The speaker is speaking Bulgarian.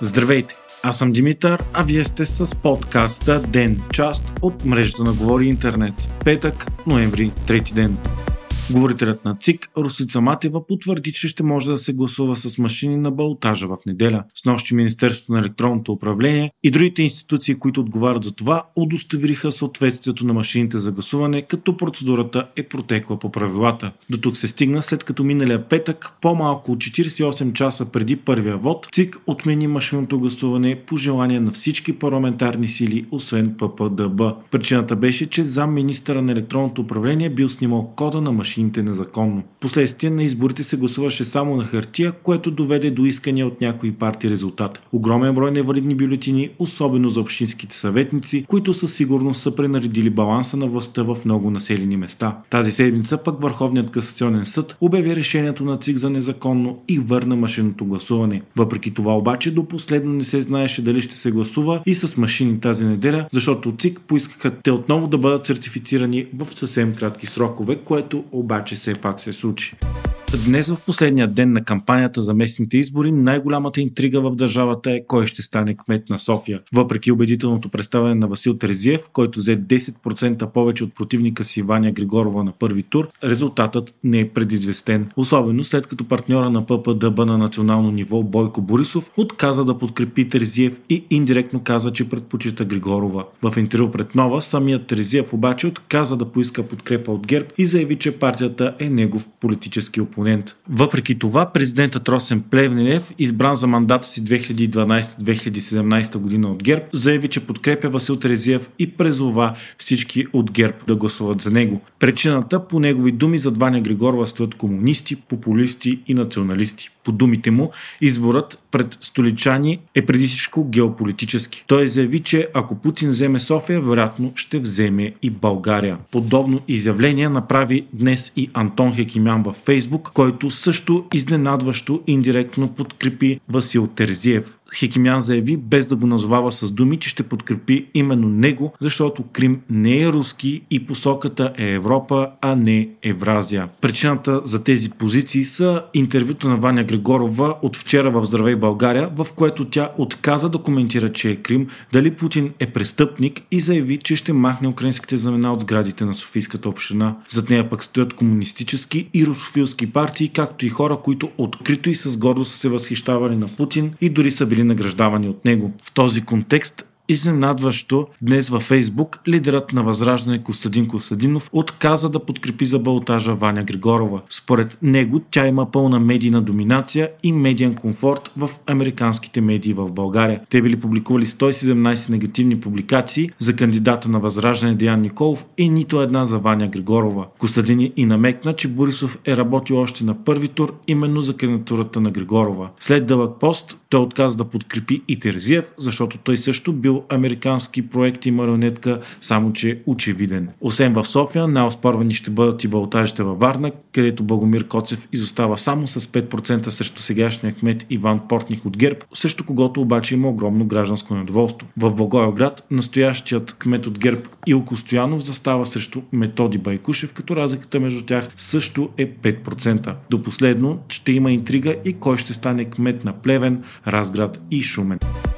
Здравейте! Аз съм Димитър, а вие сте с подкаста Ден, част от мрежата на Говори Интернет. Петък, ноември, трети ден. Говорителят на ЦИК Русица Матева потвърди, че ще може да се гласува с машини на балтажа в неделя. С нощи Министерството на електронното управление и другите институции, които отговарят за това, удостовериха съответствието на машините за гласуване, като процедурата е протекла по правилата. До тук се стигна след като миналия петък, по-малко от 48 часа преди първия вод, ЦИК отмени машинното гласуване по желание на всички парламентарни сили, освен ППДБ. Причината беше, че зам министъра на електронното управление бил снимал кода на машините машините незаконно. Последствие на изборите се гласуваше само на хартия, което доведе до искания от някои партии резултат. Огромен брой невалидни бюлетини, особено за общинските съветници, които със сигурност са пренаредили баланса на властта в много населени места. Тази седмица пък Върховният касационен съд обяви решението на ЦИК за незаконно и върна машинното гласуване. Въпреки това обаче до последно не се знаеше дали ще се гласува и с машини тази неделя, защото ЦИК поискаха те отново да бъдат сертифицирани в съвсем кратки срокове, което обаче все пак се случи. Днес в последния ден на кампанията за местните избори най-голямата интрига в държавата е кой ще стане кмет на София. Въпреки убедителното представяне на Васил Терезиев, който взе 10% повече от противника си Ваня Григорова на първи тур, резултатът не е предизвестен. Особено след като партньора на ППДБ на национално ниво Бойко Борисов отказа да подкрепи Терезиев и индиректно каза, че предпочита Григорова. В интервю пред Нова, самият Терезиев обаче отказа да поиска подкрепа от ГЕРБ и заяви, че партията е негов политически опонент опонент. Въпреки това, президентът Росен Плевнелев, избран за мандата си 2012-2017 година от ГЕРБ, заяви, че подкрепя Васил Терезиев и презова всички от ГЕРБ да гласуват за него. Причината, по негови думи, за Ваня Григорова стоят комунисти, популисти и националисти. По думите му, изборът пред столичани е преди всичко геополитически. Той заяви, че ако Путин вземе София, вероятно ще вземе и България. Подобно изявление направи днес и Антон Хекимян във Фейсбук, който също изненадващо индиректно подкрепи Васил Терзиев. Хикимян заяви, без да го назовава с думи, че ще подкрепи именно него, защото Крим не е руски и посоката е Европа, а не Евразия. Причината за тези позиции са интервюто на Ваня Григорова от вчера в Здравей България, в което тя отказа да коментира, че е Крим, дали Путин е престъпник и заяви, че ще махне украинските знамена от сградите на Софийската община. Зад нея пък стоят комунистически и русофилски партии, както и хора, които открито и с гордост са се възхищавали на Путин и дори са били били награждавани от него. В този контекст Изненадващо днес във Фейсбук лидерът на Възраждане Костадин Костадинов отказа да подкрепи за балтажа Ваня Григорова. Според него тя има пълна медийна доминация и медиен комфорт в американските медии в България. Те били публикували 117 негативни публикации за кандидата на Възраждане Диан Николов и нито една за Ваня Григорова. Костадин и намекна, че Борисов е работил още на първи тур именно за кандидатурата на Григорова. След дълъг пост той отказа да подкрепи и Терезиев, защото той също бил американски проект и марионетка, само че очевиден. Освен в София, най-оспорвани ще бъдат и балтажите във Варна, където Благомир Коцев изостава само с 5% срещу сегашния кмет Иван Портних от ГЕРБ, също когато обаче има огромно гражданско недоволство. В Благоевград настоящият кмет от ГЕРБ Илко Стоянов застава срещу Методи Байкушев, като разликата между тях също е 5%. До последно ще има интрига и кой ще стане кмет на Плевен, Разград и Шумен.